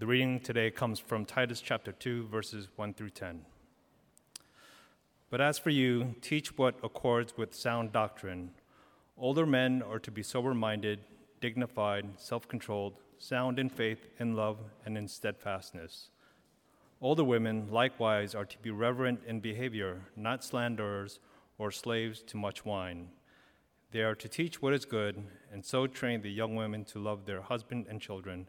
The reading today comes from Titus chapter 2, verses 1 through 10. But as for you, teach what accords with sound doctrine. Older men are to be sober minded, dignified, self controlled, sound in faith, in love, and in steadfastness. Older women likewise are to be reverent in behavior, not slanderers or slaves to much wine. They are to teach what is good, and so train the young women to love their husband and children,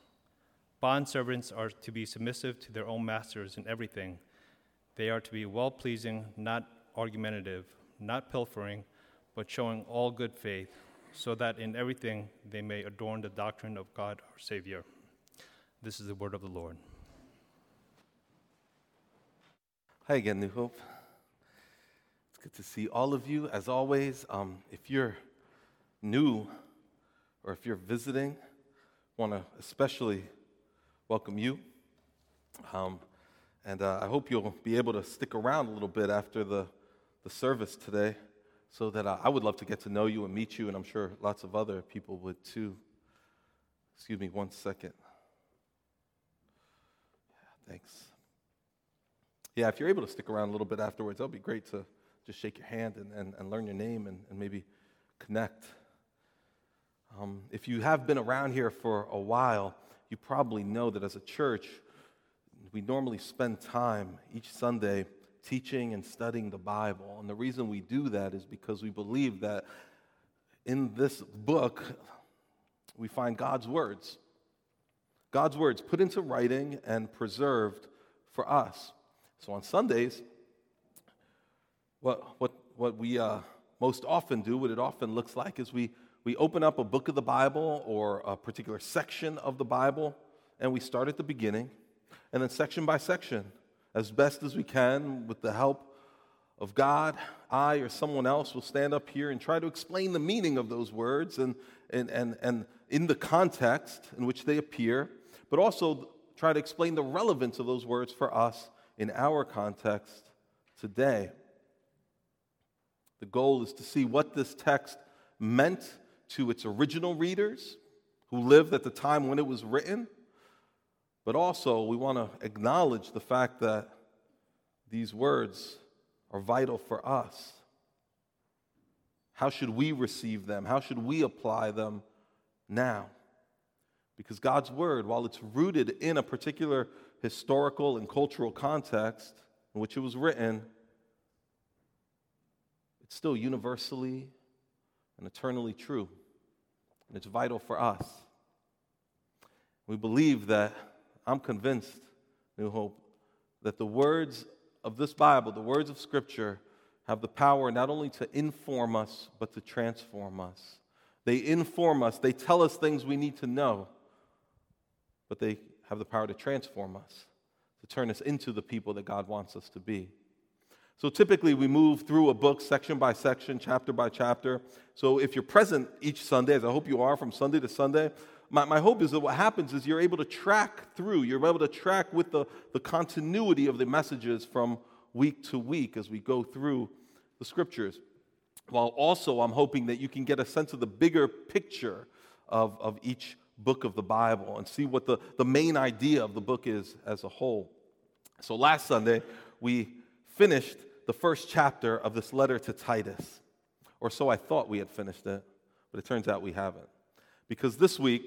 Bond servants are to be submissive to their own masters in everything. They are to be well pleasing, not argumentative, not pilfering, but showing all good faith, so that in everything they may adorn the doctrine of God our Savior. This is the word of the Lord. Hi again, New Hope It's good to see all of you. As always, um, if you're new or if you're visiting, want to especially welcome you. Um, and uh, I hope you'll be able to stick around a little bit after the, the service today so that uh, I would love to get to know you and meet you, and I'm sure lots of other people would too. Excuse me one second. Yeah, thanks. Yeah, if you're able to stick around a little bit afterwards, that'll be great to just shake your hand and, and, and learn your name and, and maybe connect. Um, if you have been around here for a while, you probably know that as a church, we normally spend time each Sunday teaching and studying the Bible. And the reason we do that is because we believe that in this book, we find God's words. God's words put into writing and preserved for us. So on Sundays, what, what, what we uh, most often do, what it often looks like, is we, we open up a book of the Bible or a particular section of the Bible, and we start at the beginning, and then section by section, as best as we can, with the help of God, I or someone else will stand up here and try to explain the meaning of those words and, and, and, and in the context in which they appear, but also try to explain the relevance of those words for us in our context today. The goal is to see what this text meant to its original readers who lived at the time when it was written, but also we want to acknowledge the fact that these words are vital for us. How should we receive them? How should we apply them now? Because God's word, while it's rooted in a particular historical and cultural context in which it was written, it's still universally and eternally true. And it's vital for us. We believe that, I'm convinced, New Hope, that the words of this Bible, the words of Scripture, have the power not only to inform us, but to transform us. They inform us, they tell us things we need to know, but they have the power to transform us, to turn us into the people that God wants us to be. So typically we move through a book section by section, chapter by chapter. So if you're present each Sunday, as I hope you are from Sunday to Sunday, my, my hope is that what happens is you're able to track through, you're able to track with the, the continuity of the messages from week to week as we go through the scriptures. While also, I'm hoping that you can get a sense of the bigger picture of, of each book of the Bible and see what the, the main idea of the book is as a whole. So last Sunday, we finished the first chapter of this letter to Titus. Or so I thought we had finished it, but it turns out we haven't. Because this week,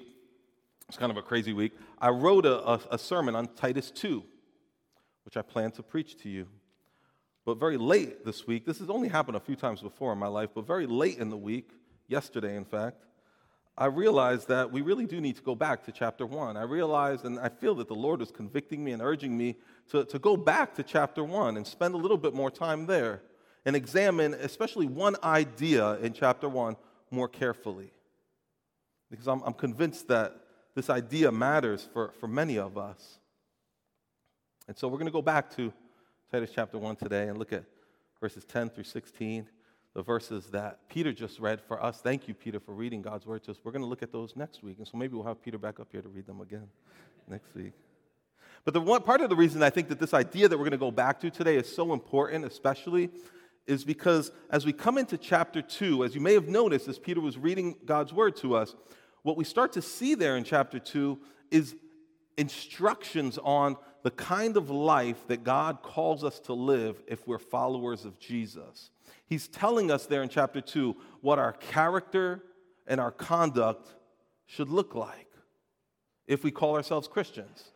it's kind of a crazy week, I wrote a, a, a sermon on Titus 2, which I plan to preach to you. But very late this week, this has only happened a few times before in my life, but very late in the week, yesterday in fact, I realized that we really do need to go back to chapter one. I realized, and I feel that the Lord is convicting me and urging me to, to go back to chapter one and spend a little bit more time there and examine, especially one idea in chapter one, more carefully. Because I'm, I'm convinced that this idea matters for, for many of us. And so we're going to go back to Titus chapter 1 today and look at verses 10 through 16, the verses that Peter just read for us. Thank you, Peter, for reading God's word to us. We're going to look at those next week. And so maybe we'll have Peter back up here to read them again next week. But the one part of the reason I think that this idea that we're going to go back to today is so important, especially, is because as we come into chapter 2, as you may have noticed as Peter was reading God's word to us, what we start to see there in chapter 2 is instructions on the kind of life that God calls us to live if we're followers of Jesus. He's telling us there in chapter 2 what our character and our conduct should look like if we call ourselves Christians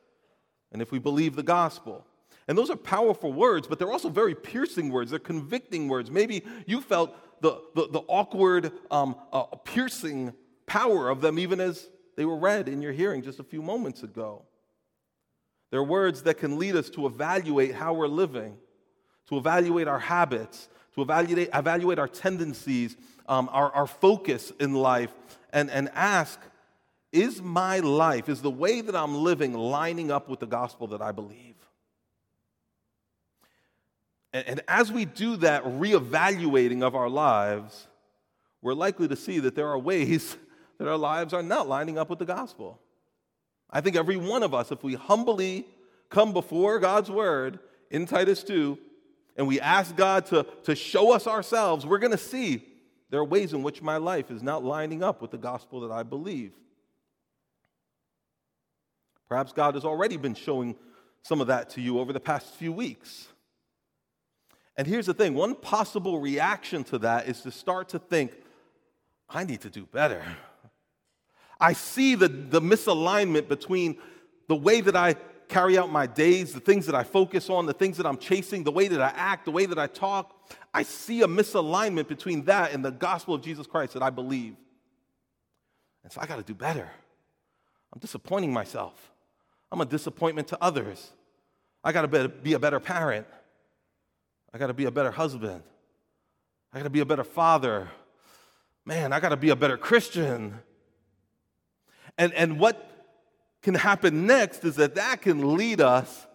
and if we believe the gospel. And those are powerful words, but they're also very piercing words. They're convicting words. Maybe you felt the, the, the awkward, um, uh, piercing power of them even as they were read in your hearing just a few moments ago. They're words that can lead us to evaluate how we're living, to evaluate our habits, to evaluate, evaluate our tendencies, um, our, our focus in life, and, and ask is my life, is the way that I'm living lining up with the gospel that I believe? And, and as we do that reevaluating of our lives, we're likely to see that there are ways that our lives are not lining up with the gospel. I think every one of us, if we humbly come before God's word in Titus 2 and we ask God to, to show us ourselves, we're going to see there are ways in which my life is not lining up with the gospel that I believe. Perhaps God has already been showing some of that to you over the past few weeks. And here's the thing one possible reaction to that is to start to think, I need to do better. I see the, the misalignment between the way that I carry out my days, the things that I focus on, the things that I'm chasing, the way that I act, the way that I talk. I see a misalignment between that and the gospel of Jesus Christ that I believe. And so I got to do better. I'm disappointing myself. I'm a disappointment to others. I got to be a better parent. I got to be a better husband. I got to be a better father. Man, I got to be a better Christian. And, and what can happen next is that that can lead us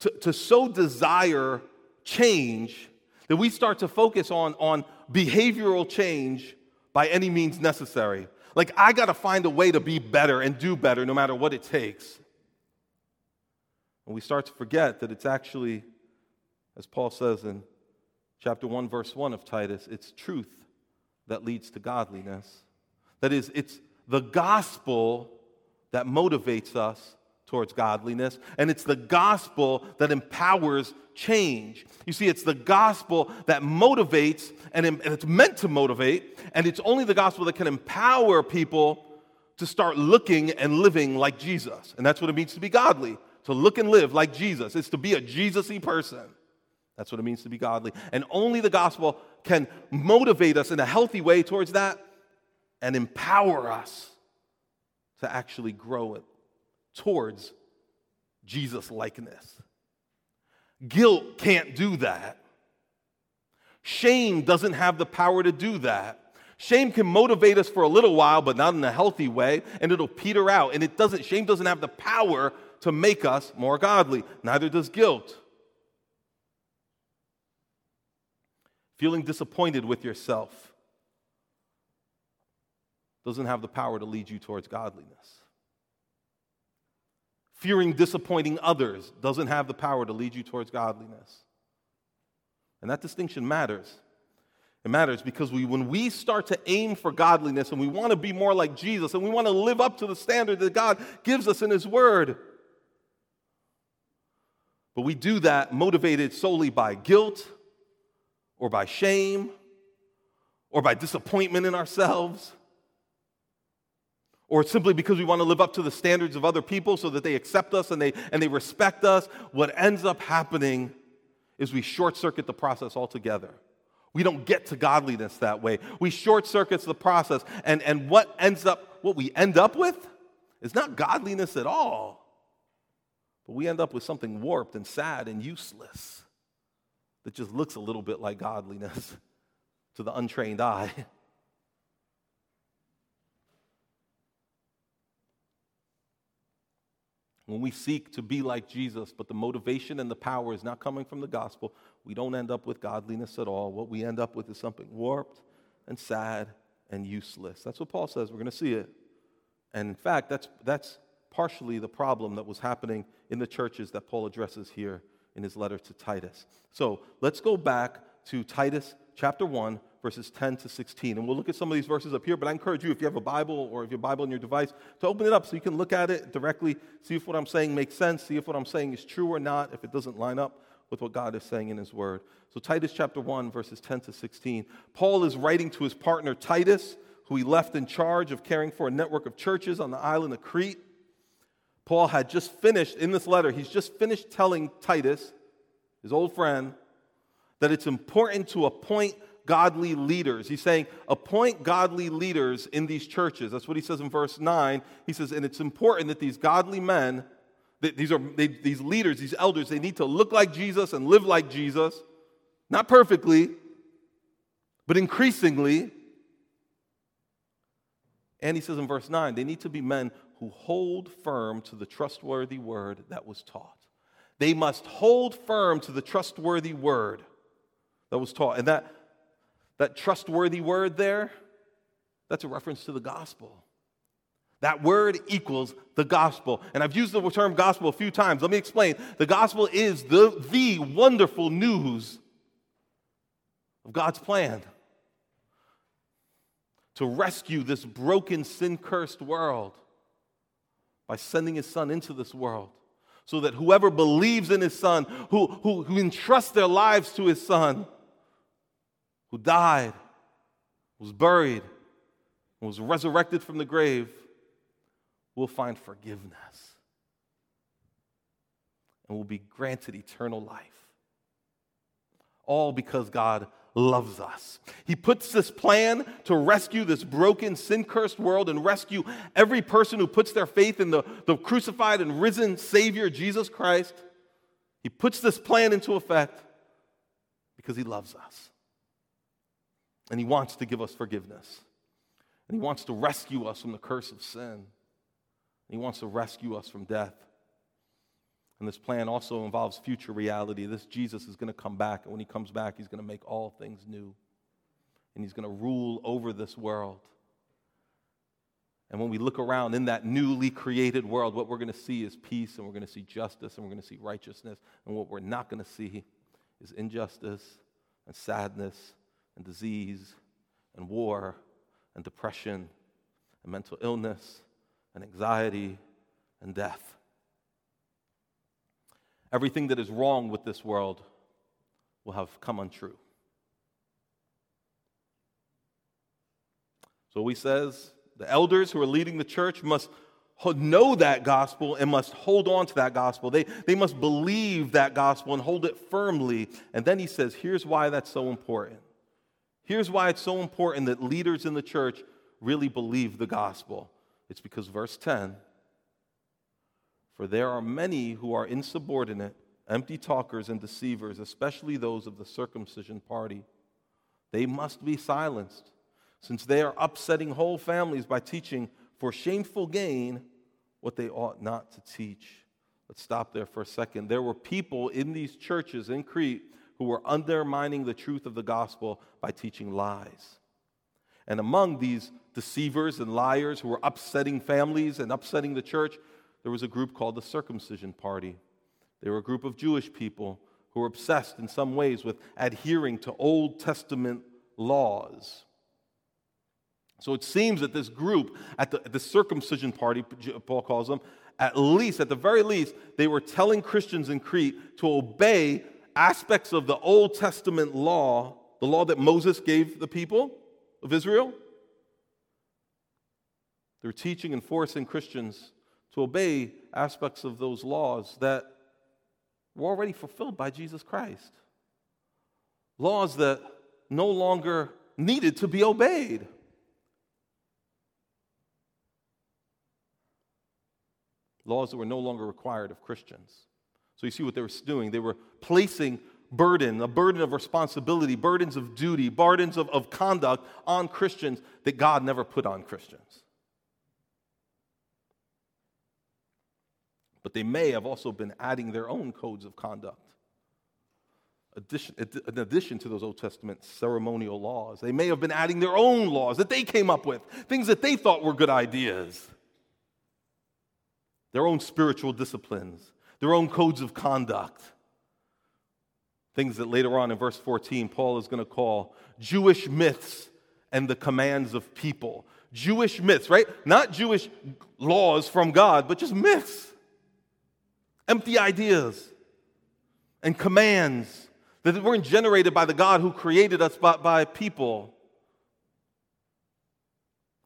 to, to so desire change that we start to focus on, on behavioral change by any means necessary. Like, I got to find a way to be better and do better no matter what it takes. And we start to forget that it's actually, as Paul says in chapter 1, verse 1 of Titus, it's truth that leads to godliness. That is, it's the gospel that motivates us towards godliness, and it's the gospel that empowers change. You see, it's the gospel that motivates, and it's meant to motivate, and it's only the gospel that can empower people to start looking and living like Jesus. And that's what it means to be godly, to look and live like Jesus. It's to be a Jesus y person. That's what it means to be godly. And only the gospel can motivate us in a healthy way towards that and empower us to actually grow it towards Jesus likeness. Guilt can't do that. Shame doesn't have the power to do that. Shame can motivate us for a little while, but not in a healthy way, and it'll peter out. And it doesn't, shame doesn't have the power to make us more godly. Neither does guilt. Feeling disappointed with yourself doesn't have the power to lead you towards godliness. Fearing disappointing others doesn't have the power to lead you towards godliness. And that distinction matters. It matters because we, when we start to aim for godliness and we want to be more like Jesus and we want to live up to the standard that God gives us in His Word, but we do that motivated solely by guilt or by shame or by disappointment in ourselves or simply because we want to live up to the standards of other people so that they accept us and they, and they respect us, what ends up happening is we short circuit the process altogether. We don't get to godliness that way. We short circuits the process, and, and what ends up, what we end up with is not godliness at all. But we end up with something warped and sad and useless that just looks a little bit like godliness to the untrained eye. When we seek to be like Jesus, but the motivation and the power is not coming from the gospel, we don't end up with godliness at all. What we end up with is something warped and sad and useless. That's what Paul says. We're going to see it. And in fact, that's, that's partially the problem that was happening in the churches that Paul addresses here in his letter to Titus. So let's go back to Titus chapter 1, verses 10 to 16. And we'll look at some of these verses up here, but I encourage you, if you have a Bible or if you have a Bible in your device, to open it up so you can look at it directly, see if what I'm saying makes sense, see if what I'm saying is true or not, if it doesn't line up with what God is saying in His Word. So, Titus chapter 1, verses 10 to 16. Paul is writing to his partner Titus, who he left in charge of caring for a network of churches on the island of Crete. Paul had just finished, in this letter, he's just finished telling Titus, his old friend, that it's important to appoint godly leaders. He's saying, appoint godly leaders in these churches. That's what he says in verse 9. He says, and it's important that these godly men, these are they, these leaders, these elders, they need to look like Jesus and live like Jesus. Not perfectly, but increasingly. And he says in verse 9, they need to be men who hold firm to the trustworthy word that was taught. They must hold firm to the trustworthy word that was taught. And that, that trustworthy word there, that's a reference to the gospel. That word equals the gospel. And I've used the term gospel a few times. Let me explain. The gospel is the, the wonderful news of God's plan to rescue this broken, sin cursed world by sending his son into this world so that whoever believes in his son, who, who, who entrusts their lives to his son, who died, was buried, and was resurrected from the grave, will find forgiveness and will be granted eternal life. All because God loves us. He puts this plan to rescue this broken, sin cursed world and rescue every person who puts their faith in the, the crucified and risen Savior, Jesus Christ. He puts this plan into effect because He loves us. And He wants to give us forgiveness. And He wants to rescue us from the curse of sin. And He wants to rescue us from death. And this plan also involves future reality. This Jesus is going to come back, and when he comes back, he's going to make all things new. And he's going to rule over this world. And when we look around in that newly created world, what we're going to see is peace, and we're going to see justice, and we're going to see righteousness. And what we're not going to see is injustice, and sadness, and disease, and war, and depression, and mental illness, and anxiety, and death. Everything that is wrong with this world will have come untrue. So he says the elders who are leading the church must know that gospel and must hold on to that gospel. They, they must believe that gospel and hold it firmly. And then he says, here's why that's so important. Here's why it's so important that leaders in the church really believe the gospel. It's because, verse 10, for there are many who are insubordinate, empty talkers, and deceivers, especially those of the circumcision party. They must be silenced, since they are upsetting whole families by teaching for shameful gain what they ought not to teach. Let's stop there for a second. There were people in these churches in Crete who were undermining the truth of the gospel by teaching lies. And among these deceivers and liars who were upsetting families and upsetting the church, there was a group called the Circumcision Party. They were a group of Jewish people who were obsessed in some ways with adhering to Old Testament laws. So it seems that this group, at the, at the circumcision party, Paul calls them, at least, at the very least, they were telling Christians in Crete to obey aspects of the Old Testament law, the law that Moses gave the people of Israel. They're teaching and forcing Christians to obey aspects of those laws that were already fulfilled by Jesus Christ. Laws that no longer needed to be obeyed. Laws that were no longer required of Christians. So you see what they were doing. They were placing burden, a burden of responsibility, burdens of duty, burdens of, of conduct on Christians that God never put on Christians. But they may have also been adding their own codes of conduct. Addition, in addition to those Old Testament ceremonial laws, they may have been adding their own laws that they came up with, things that they thought were good ideas, their own spiritual disciplines, their own codes of conduct. Things that later on in verse 14, Paul is going to call Jewish myths and the commands of people. Jewish myths, right? Not Jewish laws from God, but just myths, empty ideas, and commands that weren't generated by the God who created us, but by people.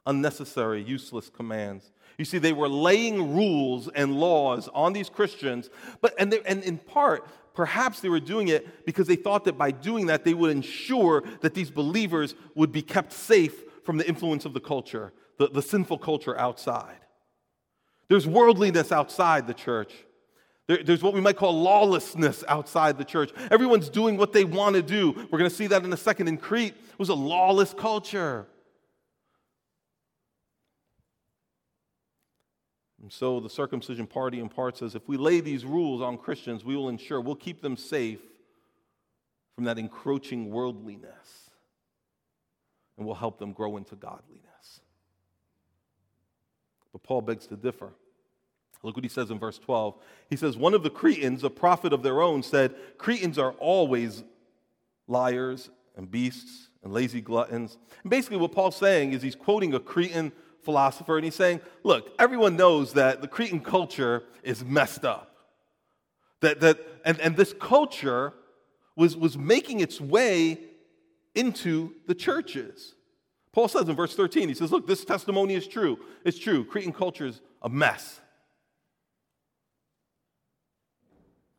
Unnecessary, useless commands. You see, they were laying rules and laws on these Christians, but and, they, and in part, perhaps they were doing it because they thought that by doing that, they would ensure that these believers would be kept safe from the influence of the culture, the, the sinful culture outside. There's worldliness outside the church. There, there's what we might call lawlessness outside the church. Everyone's doing what they want to do. We're going to see that in a second. In Crete, it was a lawless culture. And so the circumcision party in part says if we lay these rules on Christians, we will ensure we'll keep them safe from that encroaching worldliness and we'll help them grow into godliness. But Paul begs to differ. Look what he says in verse 12. He says, One of the Cretans, a prophet of their own, said, Cretans are always liars and beasts and lazy gluttons. And basically, what Paul's saying is he's quoting a Cretan philosopher and he's saying, Look, everyone knows that the Cretan culture is messed up. That, that, and, and this culture was, was making its way into the churches. Paul says in verse 13, he says, Look, this testimony is true. It's true. Cretan culture is a mess.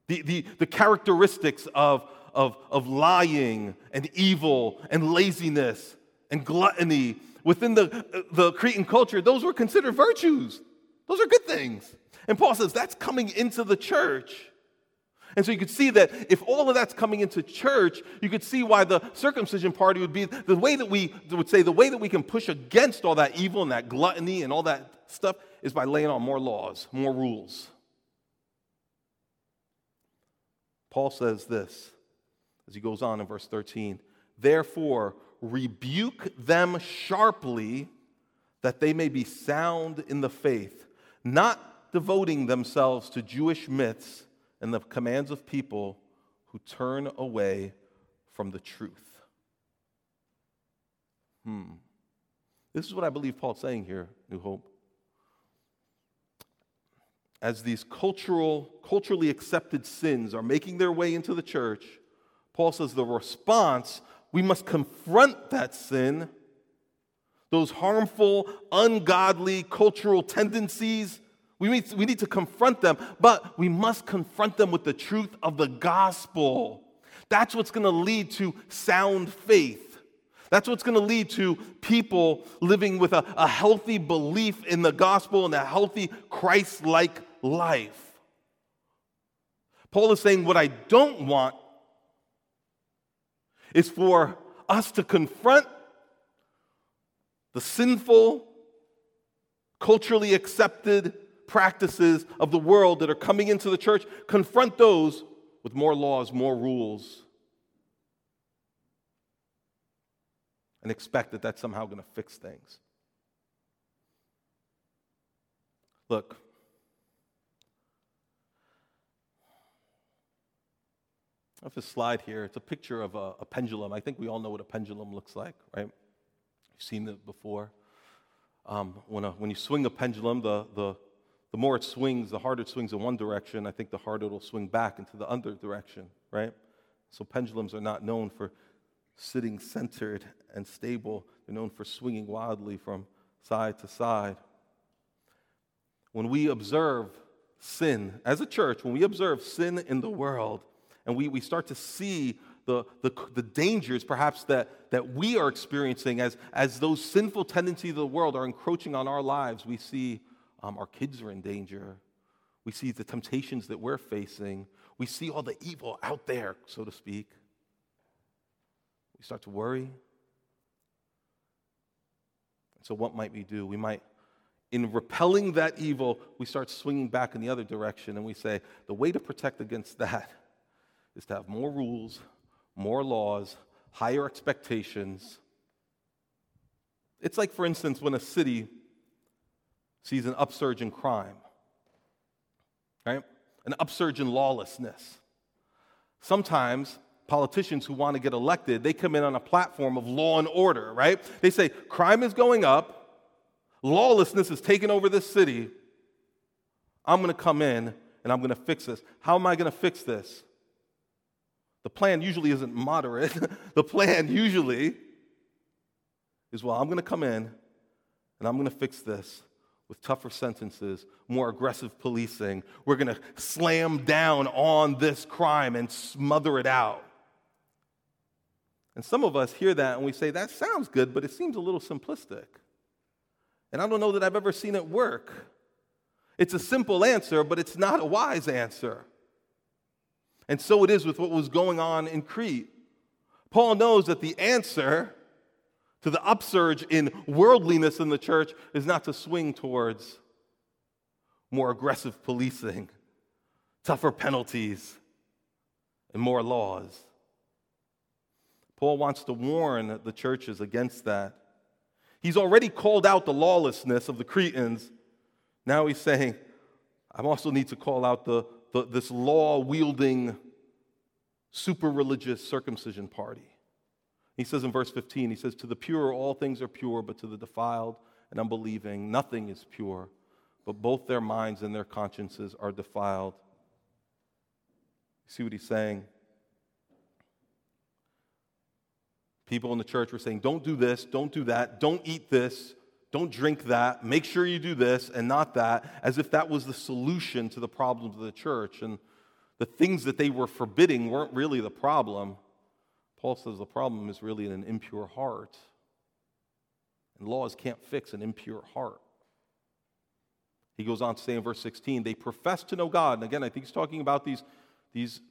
The, the, the characteristics of, of, of lying and evil and laziness and gluttony within the, the Cretan culture, those were considered virtues. Those are good things. And Paul says that's coming into the church. And so you could see that if all of that's coming into church, you could see why the circumcision party would be the way that we would say the way that we can push against all that evil and that gluttony and all that stuff is by laying on more laws, more rules. Paul says this as he goes on in verse 13 Therefore, rebuke them sharply that they may be sound in the faith, not devoting themselves to Jewish myths and the commands of people who turn away from the truth. Hmm. This is what I believe Paul's saying here, New Hope as these cultural, culturally accepted sins are making their way into the church, Paul says the response, we must confront that sin, those harmful, ungodly cultural tendencies. We need, we need to confront them, but we must confront them with the truth of the gospel. That's what's going to lead to sound faith. That's what's going to lead to people living with a, a healthy belief in the gospel and a healthy Christ like life. Paul is saying, What I don't want is for us to confront the sinful, culturally accepted practices of the world that are coming into the church, confront those with more laws, more rules, and expect that that's somehow going to fix things. Look, A slide here. It's a picture of a, a, pendulum. I think we all know what a pendulum looks like, right? You've seen it before. Um, when, a, when you swing a pendulum, the, the, the more it swings, the harder it swings in one direction. I think the harder it'll swing back into the other direction, right? So pendulums are not known for sitting centered and stable. They're known for swinging wildly from side to side. When we observe sin as a church, when we observe sin in the world, and we, we start to see the, the, the, dangers perhaps that, that we are experiencing as, as those sinful tendencies of the world are encroaching on our lives. We see um, our kids are in danger. We see the temptations that we're facing. We see all the evil out there, so to speak. We start to worry. So, what might we do? We might in repelling that evil, we start swinging back in the other direction and we say, the way to protect against that is to have more rules, more laws, higher expectations. It's like, for instance, when a city sees an upsurge in crime, right? An upsurge in lawlessness. Sometimes politicians who want to get elected, they come in on a platform of law and order, right? They say crime is going up, lawlessness is taking over this city. I'm going to come in and I'm going to fix this. How am I going to fix this? The plan usually isn't moderate. the plan usually is well, I'm going to come in and I'm going to fix this with tougher sentences, more aggressive policing. We're going to slam down on this crime and smother it out. And some of us hear that and we say, that sounds good, but it seems a little simplistic. And I don't know that I've ever seen it work. It's a simple answer, but it's not a wise answer. And so it is with what was going on in Crete. Paul knows that the answer to the upsurge in worldliness in the church is not to swing towards more aggressive policing, tougher penalties, and more laws. Paul wants to warn the churches against that. He's already called out the lawlessness of the Cretans. Now he's saying, I also need to call out the, the this law wielding, super religious circumcision party. He says in verse 15, he says, To the pure, all things are pure, but to the defiled and unbelieving, nothing is pure, but both their minds and their consciences are defiled. See what he's saying? People in the church were saying, Don't do this, don't do that, don't eat this, don't drink that, make sure you do this and not that, as if that was the solution to the problems of the church. And the things that they were forbidding weren't really the problem. Paul says the problem is really in an impure heart. And laws can't fix an impure heart. He goes on to say in verse 16, they profess to know God. And again, I think he's talking about these, these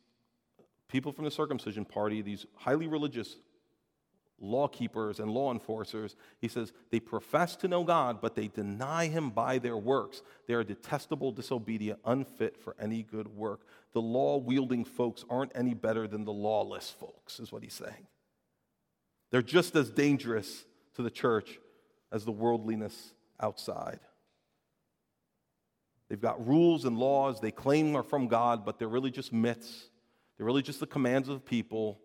people from the circumcision party, these highly religious law keepers and law enforcers. He says they profess to know God, but they deny him by their works. They are detestable, disobedient, unfit for any good work. The law wielding folks aren't any better than the lawless folks, is what he's saying. They're just as dangerous to the church as the worldliness outside. They've got rules and laws they claim are from God, but they're really just myths. They're really just the commands of people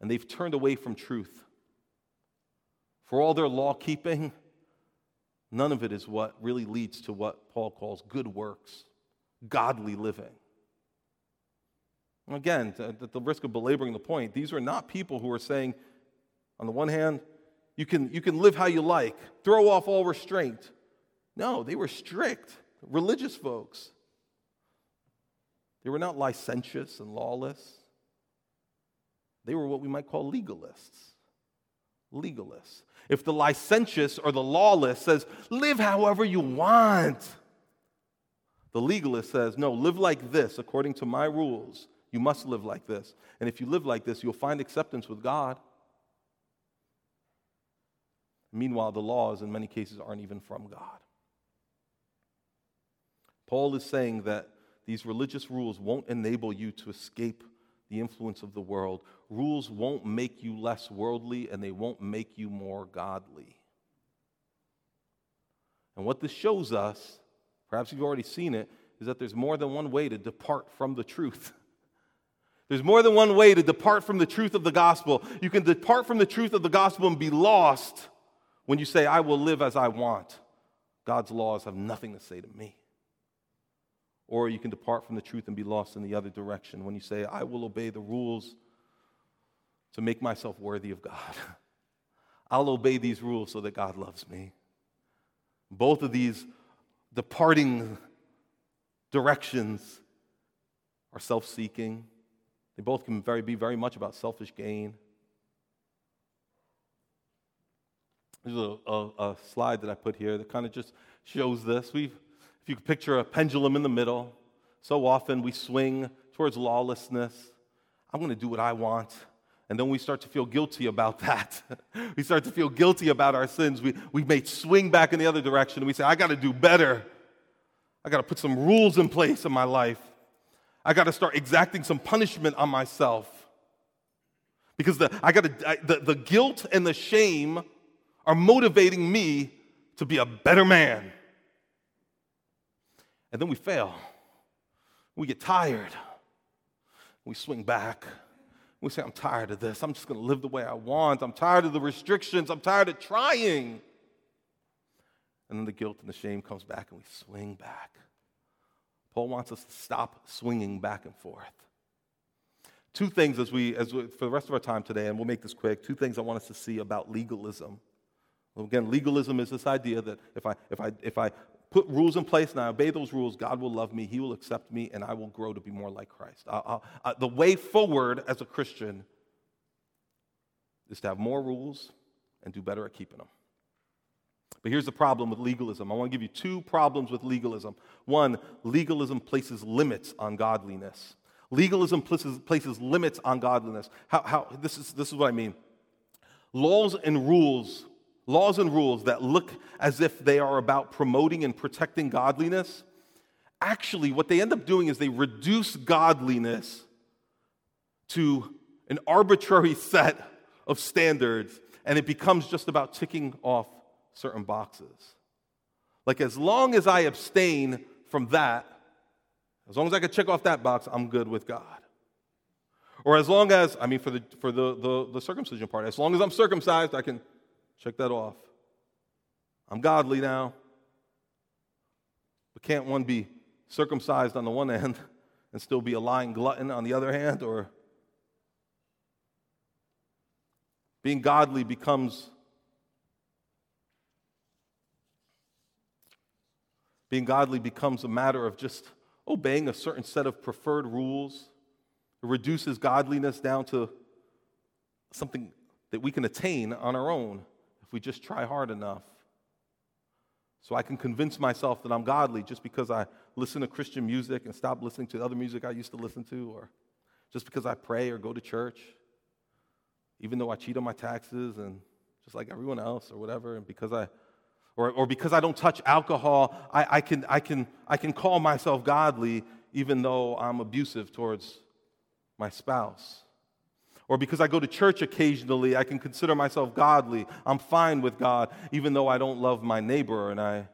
and they've turned away from truth. For all their law keeping, none of it is what really leads to what Paul calls good works, godly living. Again, at the risk of belaboring the point, these are not people who are saying, on the one hand, you can, you can live how you like, throw off all restraint. No, they were strict, religious folks. They were not licentious and lawless. They were what we might call legalists. Legalists. If the licentious or the lawless says, live however you want, the legalist says, no, live like this according to my rules. You must live like this. And if you live like this, you'll find acceptance with God. Meanwhile, the laws in many cases aren't even from God. Paul is saying that these religious rules won't enable you to escape the influence of the world. Rules won't make you less worldly and they won't make you more godly. And what this shows us, perhaps you've already seen it, is that there's more than one way to depart from the truth. There's more than one way to depart from the truth of the gospel. You can depart from the truth of the gospel and be lost when you say, I will live as I want. God's laws have nothing to say to me. Or you can depart from the truth and be lost in the other direction when you say, I will obey the rules to make myself worthy of God. I'll obey these rules so that God loves me. Both of these departing directions are self seeking. They both can very, be very much about selfish gain. There's a, a, a slide that I put here that kind of just shows this. We've if you could picture a pendulum in the middle, so often we swing towards lawlessness. I'm going to do what I want. And then we start to feel guilty about that. we start to feel guilty about our sins. We, we may swing back in the other direction we say, I got to do better. I got to put some rules in place in my life. I got to start exacting some punishment on myself. Because the, I gotta, I, the, the guilt and the shame are motivating me to be a better man. And then we fail. We get tired. We swing back. We say, I'm tired of this. I'm just going to live the way I want. I'm tired of the restrictions. I'm tired of trying. And then the guilt and the shame comes back and we swing back. Paul wants us to stop swinging back and forth. Two things as we, as we, for the rest of our time today, and we'll make this quick, two things I want us to see about legalism. Well, again, legalism is this idea that if I, if, I, if I put rules in place and I obey those rules, God will love me, He will accept me, and I will grow to be more like Christ. I'll, I'll, uh, the way forward as a Christian is to have more rules and do better at keeping them. But here's the problem with legalism. I want to give you two problems with legalism. One, legalism places limits on godliness. Legalism places, places limits on godliness. How, how, this, is, this is what I mean. Laws and rules laws and rules that look as if they are about promoting and protecting godliness, actually, what they end up doing is they reduce godliness to an arbitrary set of standards, and it becomes just about ticking off certain boxes. Like, as long as I abstain from that, as long as I can check off that box, I'm good with God. Or as long as, I mean, for the, for the, the, the circumcision part, as long as I'm circumcised, I can Check that off. I'm godly now. But can't one be circumcised on the one hand and still be a lying glutton on the other hand? Or being godly becomes being godly becomes a matter of just obeying a certain set of preferred rules. It reduces godliness down to something that we can attain on our own if we just try hard enough. So I can convince myself that I'm godly just because I listen to Christian music and stop listening to other music I used to listen to, or just because I pray or go to church, even though I cheat on my taxes and just like everyone else or whatever, and because I or, or because I don't touch alcohol, I, I, can, I, can, I can call myself godly even though I'm abusive towards my spouse or because I go to church occasionally, I can consider myself godly. I'm fine with God, even though I don't love my neighbor and I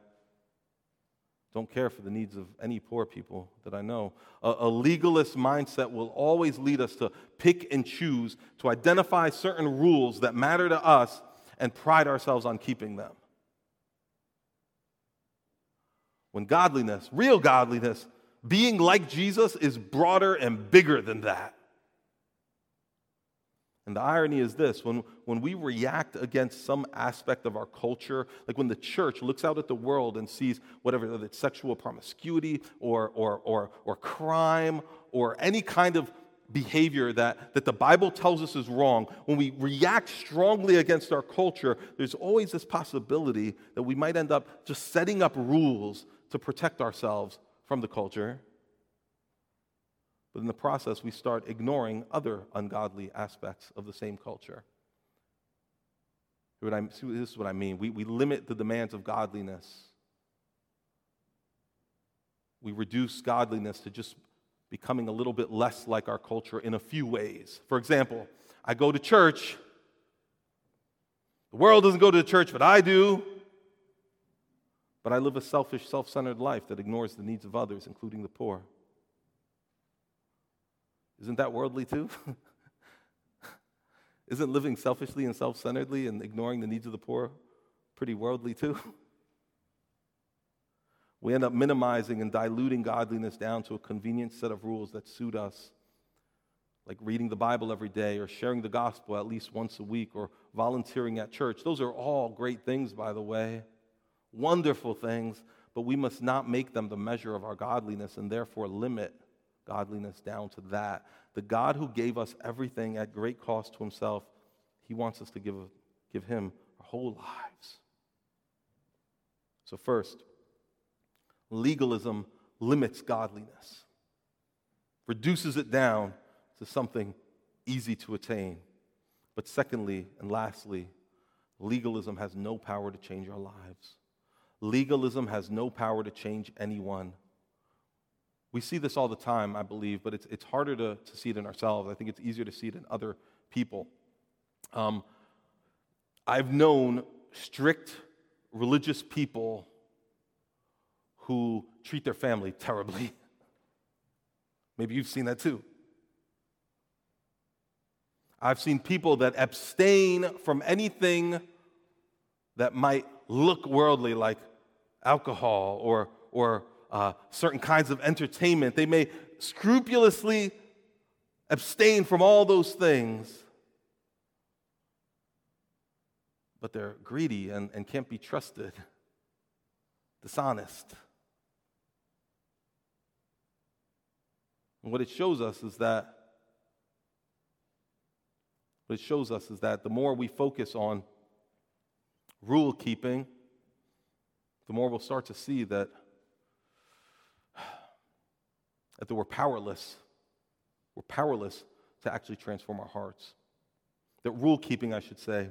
don't care for the needs of any poor people that I know. A, a, legalist mindset will always lead us to pick and choose, to identify certain rules that matter to us and pride ourselves on keeping them. When godliness, real godliness, being like Jesus is broader and bigger than that. And the irony is this when, when we react against some aspect of our culture, like when the church looks out at the world and sees whatever, whether it's sexual promiscuity or, or, or, or crime or any kind of behavior that, that the Bible tells us is wrong, when we react strongly against our culture, there's always this possibility that we might end up just setting up rules to protect ourselves from the culture but in the process, we start ignoring other ungodly aspects of the same culture. This is what I mean. We, we limit the demands of godliness. We reduce godliness to just becoming a little bit less like our culture in a few ways. For example, I go to church. The world doesn't go to the church, but I do. But I live a selfish, self centered life that ignores the needs of others, including the poor. Isn't that worldly too? Isn't living selfishly and self centeredly and ignoring the needs of the poor pretty worldly too? We end up minimizing and diluting godliness down to a convenient set of rules that suit us, like reading the Bible every day or sharing the gospel at least once a week or volunteering at church. Those are all great things, by the way, wonderful things, but we must not make them the measure of our godliness and therefore limit godliness down to that. The God who gave us everything at great cost to himself, he wants us to give, give him our whole lives. So, first, legalism limits godliness, reduces it down to something easy to attain. But secondly and lastly, legalism has no power to change our lives. Legalism has no power to change anyone. We see this all the time, I believe, but it's, it's harder to, to see it in ourselves. I think it's easier to see it in other people. Um, I've known strict religious people who treat their family terribly. Maybe you've seen that too. I've seen people that abstain from anything that might look worldly, like alcohol or, or uh, certain kinds of entertainment. They may scrupulously abstain from all those things, but they're greedy and, and can't be trusted, dishonest. And what it shows us is that what it shows us is that the more we focus on rule keeping, the more we'll start to see that, that we're powerless. We're powerless to actually transform our hearts. That rule keeping, I should say,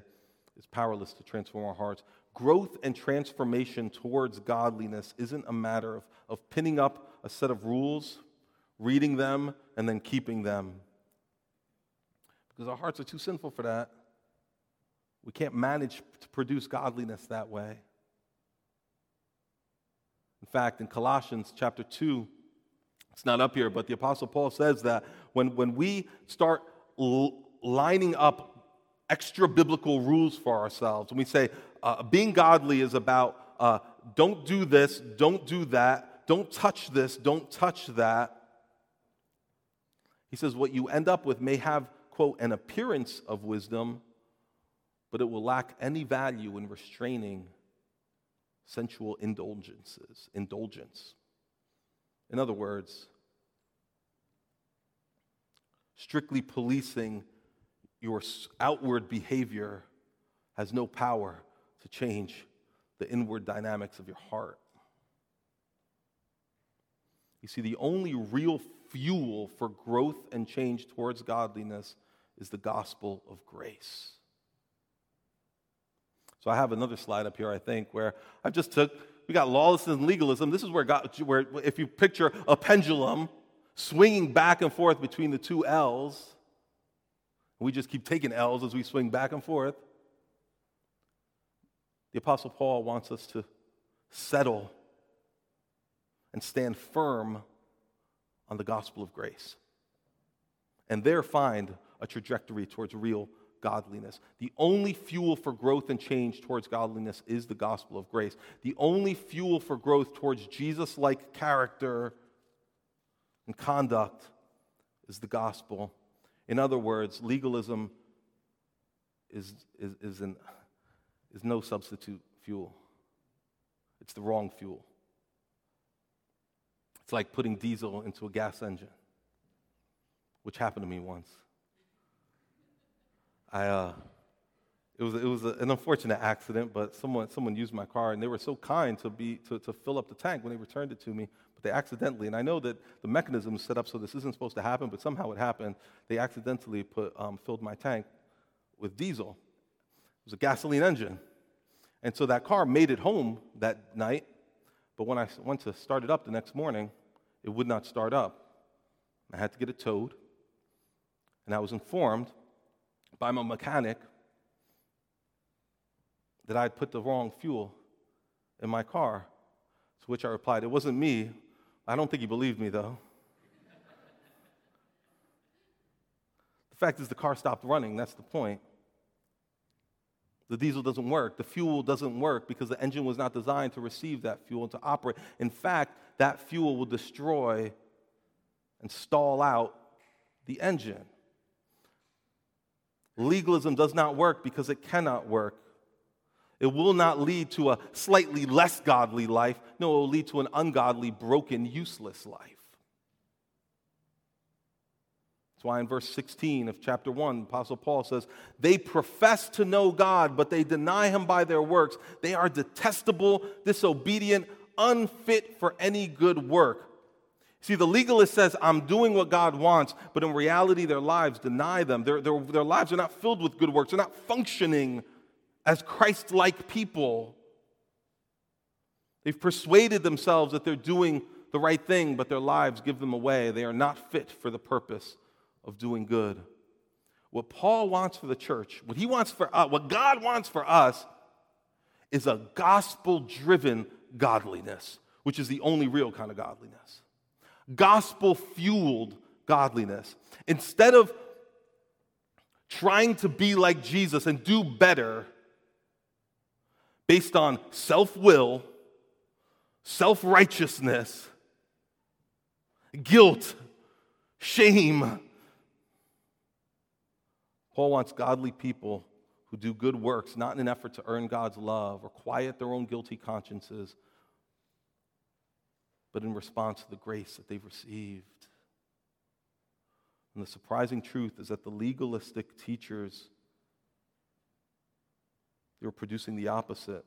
is powerless to transform our hearts. Growth and transformation towards godliness isn't a matter of, of pinning up a set of rules, reading them, and then keeping them. Because our hearts are too sinful for that. We can't manage to produce godliness that way. In fact, in Colossians chapter 2, it's not up here, but the Apostle Paul says that when, when we start l- lining up extra biblical rules for ourselves, when we say uh, being godly is about uh, don't do this, don't do that, don't touch this, don't touch that, he says what you end up with may have, quote, an appearance of wisdom, but it will lack any value in restraining sensual indulgences, indulgence. In other words, strictly policing your outward behavior has no power to change the inward dynamics of your heart. You see, the only real fuel for growth and change towards godliness is the gospel of grace. So I have another slide up here, I think, where I've just took, we got lawlessness and legalism. This is where, God, where if you picture a pendulum swinging back and forth between the two L's, we just keep taking L's as we swing back and forth. The Apostle Paul wants us to settle and stand firm on the gospel of grace and there find a trajectory towards real godliness. The only fuel for growth and change towards godliness is the gospel of grace. The only fuel for growth towards Jesus like character and conduct is the gospel. In other words, legalism is, is, is, an, is no substitute fuel, it's the wrong fuel. It's like putting diesel into a gas engine, which happened to me once. I, uh, it was, it was a, an unfortunate accident, but someone, someone used my car and they were so kind to, be, to, to fill up the tank when they returned it to me, but they accidentally, and I know that the mechanism is set up so this isn't supposed to happen, but somehow it happened. They accidentally put, um, filled my tank with diesel. It was a gasoline engine. And so that car made it home that night, but when I went to start it up the next morning, it would not start up. I had to get it towed. And I was informed by my mechanic that I had put the wrong fuel in my car. To which I replied, It wasn't me. I don't think he believed me, though. the fact is, the car stopped running. That's the point. The diesel doesn't work. The fuel doesn't work because the engine was not designed to receive that fuel and to operate. In fact, that fuel will destroy and stall out the engine. Legalism does not work because it cannot work. It will not lead to a slightly less godly life. No, it will lead to an ungodly, broken, useless life. That's why in verse 16 of chapter 1, Apostle Paul says, They profess to know God, but they deny him by their works. They are detestable, disobedient, unfit for any good work. See, the legalist says, I'm doing what God wants, but in reality, their lives deny them. Their, their, their lives are not filled with good works, they're not functioning as Christ like people. They've persuaded themselves that they're doing the right thing, but their lives give them away. They are not fit for the purpose of doing good. What Paul wants for the church, what he wants for us, what God wants for us, is a gospel driven godliness, which is the only real kind of godliness. Gospel fueled godliness. Instead of trying to be like Jesus and do better based on self will, self righteousness, guilt, shame. Paul wants godly people who do good works, not in an effort to earn God's love or quiet their own guilty consciences, but in response to the grace that they've received. And the surprising truth is that the legalistic teachers they were producing the opposite.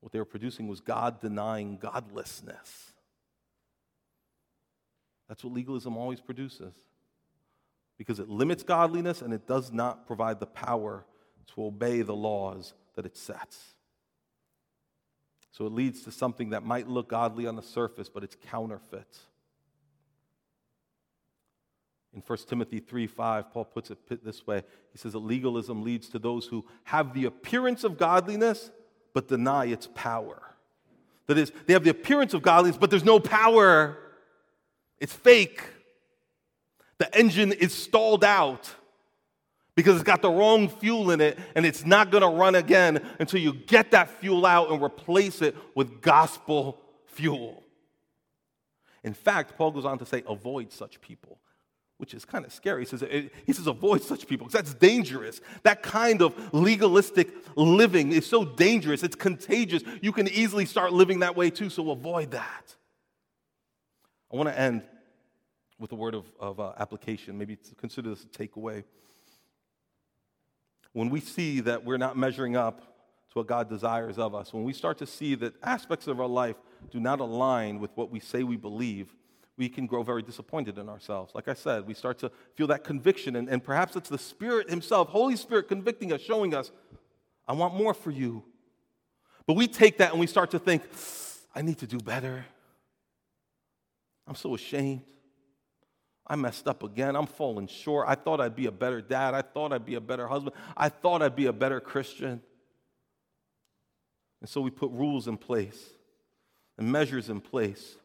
What they were producing was God denying godlessness. That's what legalism always produces. Because it limits godliness and it does not provide the power to obey the laws that it sets. So it leads to something that might look godly on the surface, but it's counterfeit. In 1 Timothy 3 5, Paul puts it this way He says that legalism leads to those who have the appearance of godliness, but deny its power. That is, they have the appearance of godliness, but there's no power. It's fake. The engine is stalled out because it's got the wrong fuel in it and it's not going to run again until you get that fuel out and replace it with gospel fuel. In fact, Paul goes on to say, avoid such people, which is kind of scary. He says, he says avoid such people because that's dangerous. That kind of legalistic living is so dangerous, it's contagious. You can easily start living that way too, so avoid that. I want to end with a word of, of uh, application, maybe consider this a takeaway. When we see that we're not measuring up to what God desires of us, when we start to see that aspects of our life do not align with what we say we believe, we can grow very disappointed in ourselves. Like I said, we start to feel that conviction, and, and perhaps it's the Spirit Himself, Holy Spirit, convicting us, showing us, I want more for you. But we take that and we start to think, I need to do better. I'm so ashamed. I messed up again. I'm falling short. I thought I'd be a better dad. I thought I'd be a better husband. I thought I'd be a better Christian. And so we put rules in place and measures in place.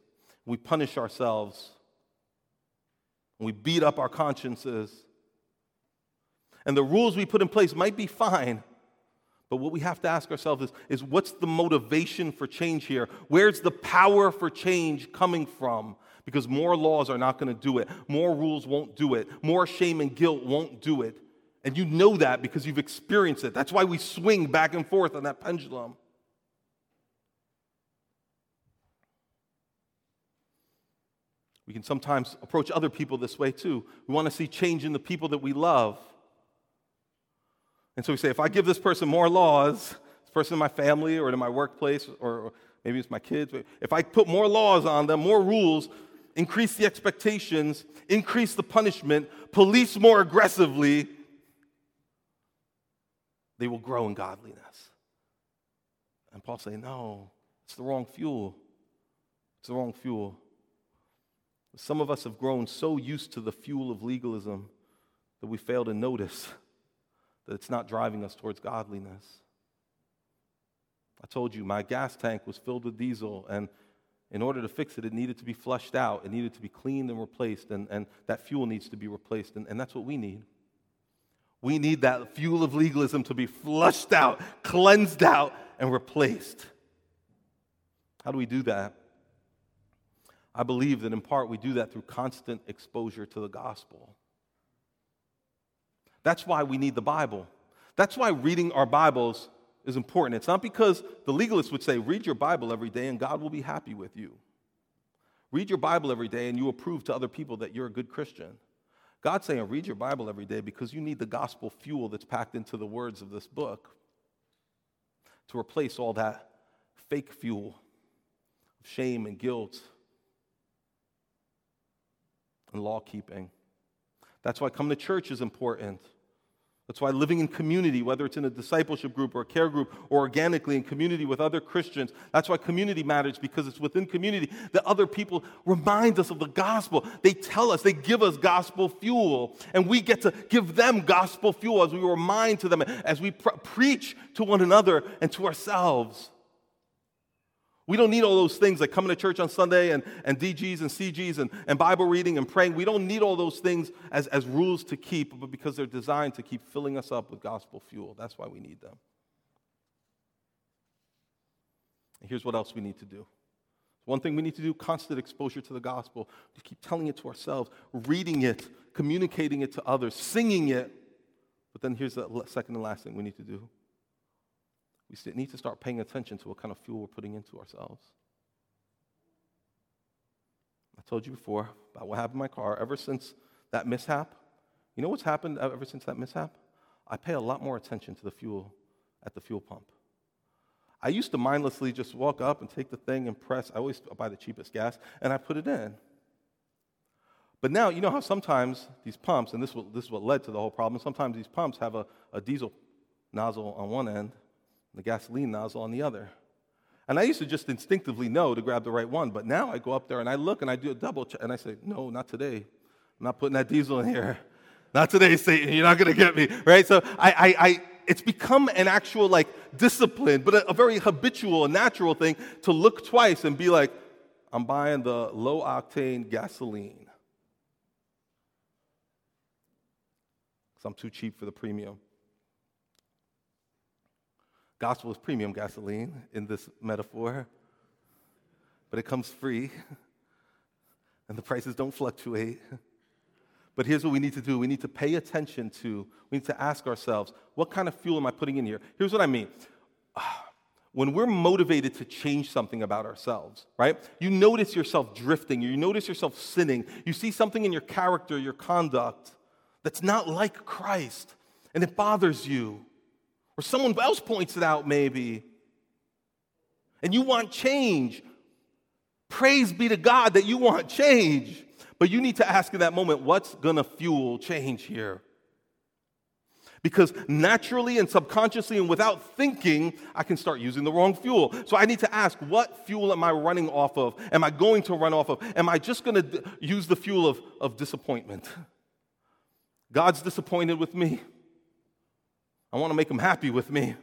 We punish ourselves. We beat up our consciences. And the rules we put in place might be fine, but what we have to ask ourselves is, is what's the motivation for change here? Where's the power for change coming from? Because more laws are not going to do it. More rules won't do it. More shame and guilt won't do it. And you know that because you've experienced it. That's why we swing back and forth on that pendulum. We can sometimes approach other people this way too. We want to see change in the people that we love. And so we say, if I give this person more laws, this person in my family or in my workplace, or maybe it's my kids, if I put more laws on them, more rules, increase the expectations, increase the punishment, police more aggressively, they will grow in godliness. And Paul saying, no, it's the wrong fuel. It's the wrong fuel. Some of us have grown so used to the fuel of legalism that we fail to notice that it's not driving us towards godliness. I told you my gas tank was filled with diesel, and in order to fix it, it needed to be flushed out. It needed to be cleaned and replaced, and, and that fuel needs to be replaced. And, and that's what we need. We need that fuel of legalism to be flushed out, cleansed out, and replaced. How do we do that? I believe that in part we do that through constant exposure to the gospel. That's why we need the Bible. That's why reading our Bibles is important. It's not because the legalists would say, read your Bible every day and God will be happy with you. Read your Bible every day and you will prove to other people that you're a good Christian. God's saying, read your Bible every day because you need the gospel fuel that's packed into the words of this book to replace all that fake fuel of shame and guilt and law keeping. That's why coming to church is important. That's why living in community, whether it's in a discipleship group or a care group or organically in community with other Christians, that's why community matters because it's within community that other people remind us of the gospel. They tell us, they give us gospel fuel, and we get to give them gospel fuel as we remind to them, as we preach to one another and to ourselves. We don't need all those things like coming to church on Sunday and, and DGs and CGs and, and Bible reading and praying. We don't need all those things as, as rules to keep, but because they're designed to keep filling us up with gospel fuel. That's why we need them. And here's what else we need to do. One thing we need to do constant exposure to the gospel. To keep telling it to ourselves, reading it, communicating it to others, singing it. But then here's the second and last thing we need to do we need to start paying attention to what kind of fuel we're putting into ourselves. I told you before about what happened in my car. Ever since that mishap, you know what's happened ever since that mishap? I pay a lot more attention to the fuel at the fuel pump. I used to mindlessly just walk up and take the thing and press. I always buy the cheapest gas and I put it in. But now, you know how sometimes these pumps, and this, this is what led to the whole problem, sometimes these pumps have a, a diesel nozzle on one end the gasoline nozzle on the other. And I used to just instinctively know to grab the right one, but now I go up there and I look and I do a double check and I say, no, not today. I'm not putting that diesel in here. Not today, Satan. You're not going to get me, right? So I, I, I, it's become an actual like discipline, but a, a very habitual, natural thing to look twice and be like, I'm buying the low octane gasoline. Because I'm too cheap for the premium. Gospel is premium gasoline in this metaphor, but it comes free, and the prices don't fluctuate. But here's what we need to do we need to pay attention to, we need to ask ourselves, what kind of fuel am I putting in here? Here's what I mean. When we're motivated to change something about ourselves, right? You notice yourself drifting, you notice yourself sinning, you see something in your character, your conduct that's not like Christ, and it bothers you. Or someone else points it out, maybe. And you want change. Praise be to God that you want change. But you need to ask in that moment, what's going to fuel change here? Because naturally and subconsciously and without thinking, I can start using the wrong fuel. So I need to ask, what fuel am I running off of? Am I going to run off of? Am I just going to use the fuel of, of disappointment? God's disappointed with me. I want to make them happy with me.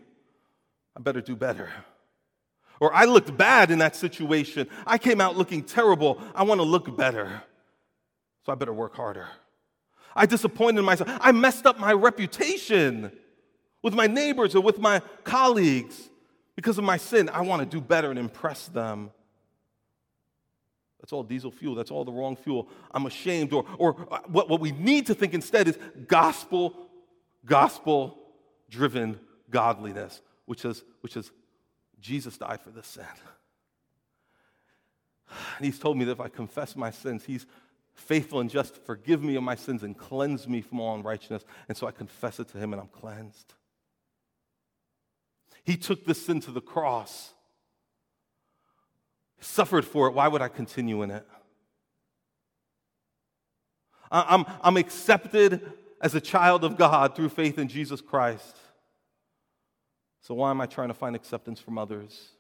I better do better. Or I looked bad in that situation. I came out looking terrible. I want to look better. So I better work harder. I disappointed myself. I messed up my reputation with my neighbors or with my colleagues because of my sin. I want to do better and impress them. That's all diesel fuel. That's all the wrong fuel. I'm ashamed. Or, or uh, what, what we need to think instead is gospel, gospel, driven godliness, which is, which is Jesus died for this sin. And he's told me that if I confess my sins, he's faithful and just to forgive me of my sins and cleanse me from all unrighteousness. And so I confess it to him and I'm cleansed. He took this sin to the cross, suffered for it. Why would I continue in it? I'm, I'm accepted as a child of God through faith in Jesus Christ. So, why am I trying to find acceptance from others?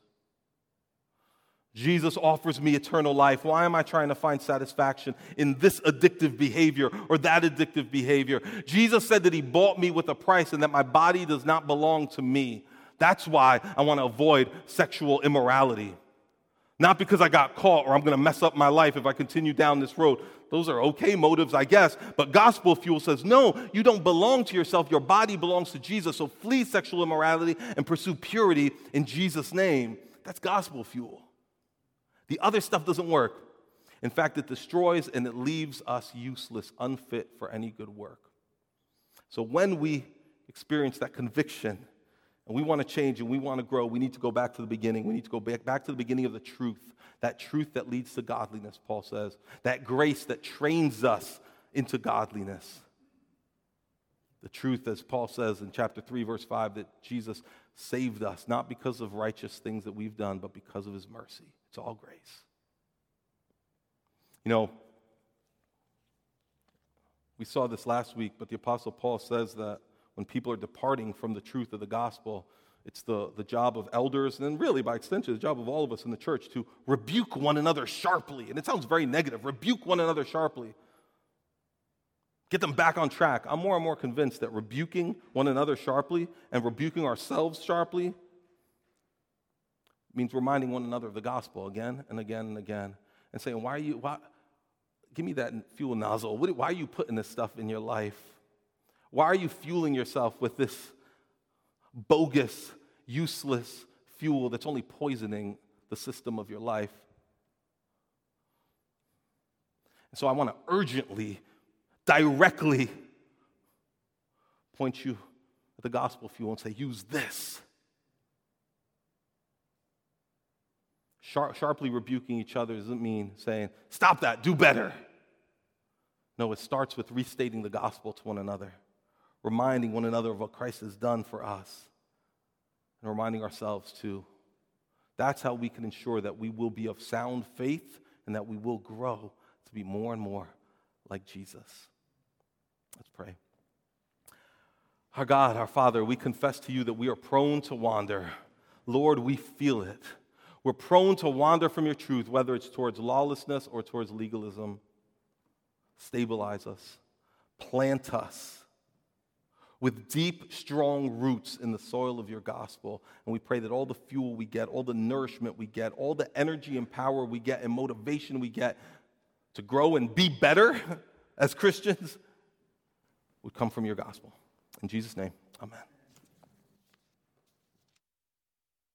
Jesus offers me eternal life. Why am I trying to find satisfaction in this addictive behavior or that addictive behavior? Jesus said that He bought me with a price and that my body does not belong to me. That's why I want to avoid sexual immorality. Not because I got caught or I'm going to mess up my life if I continue down this road. Those are okay motives, I guess. But gospel fuel says, no, you don't belong to yourself. Your body belongs to Jesus. So flee sexual immorality and pursue purity in Jesus' name. That's gospel fuel. The other stuff doesn't work. In fact, it destroys and it leaves us useless, unfit for any good work. So when we experience that conviction, and we want to change and we want to grow, we need to go back to the beginning. We need to go back, back to the beginning of the truth. That truth that leads to godliness, Paul says. That grace that trains us into godliness. The truth, as Paul says in chapter 3, verse 5, that Jesus saved us, not because of righteous things that we've done, but because of his mercy. It's all grace. You know, we saw this last week, but the Apostle Paul says that when people are departing from the truth of the gospel, it's the, the job of elders, and then really by extension, the job of all of us in the church to rebuke one another sharply. And it sounds very negative rebuke one another sharply. Get them back on track. I'm more and more convinced that rebuking one another sharply and rebuking ourselves sharply means reminding one another of the gospel again and again and again and saying, Why are you, why, give me that fuel nozzle. Why are you putting this stuff in your life? Why are you fueling yourself with this bogus, useless fuel that's only poisoning the system of your life? And so I want to urgently directly point you at the gospel fuel and say, use this. Sharp, sharply rebuking each other doesn't mean saying, stop that, do better. No, it starts with restating the gospel to one another, reminding one another of what Christ has done for us, and reminding ourselves too. That's how we can ensure that we will be of sound faith and that we will grow to be more and more like Jesus. Let's pray. Our God, our Father, we confess to you that we are prone to wander. Lord, we feel it. We're prone to wander from your truth, whether it's towards lawlessness or towards legalism. Stabilize us, plant us with deep, strong roots in the soil of your gospel. And we pray that all the fuel we get, all the nourishment we get, all the energy and power we get, and motivation we get to grow and be better as Christians would come from your gospel. In Jesus' name, amen.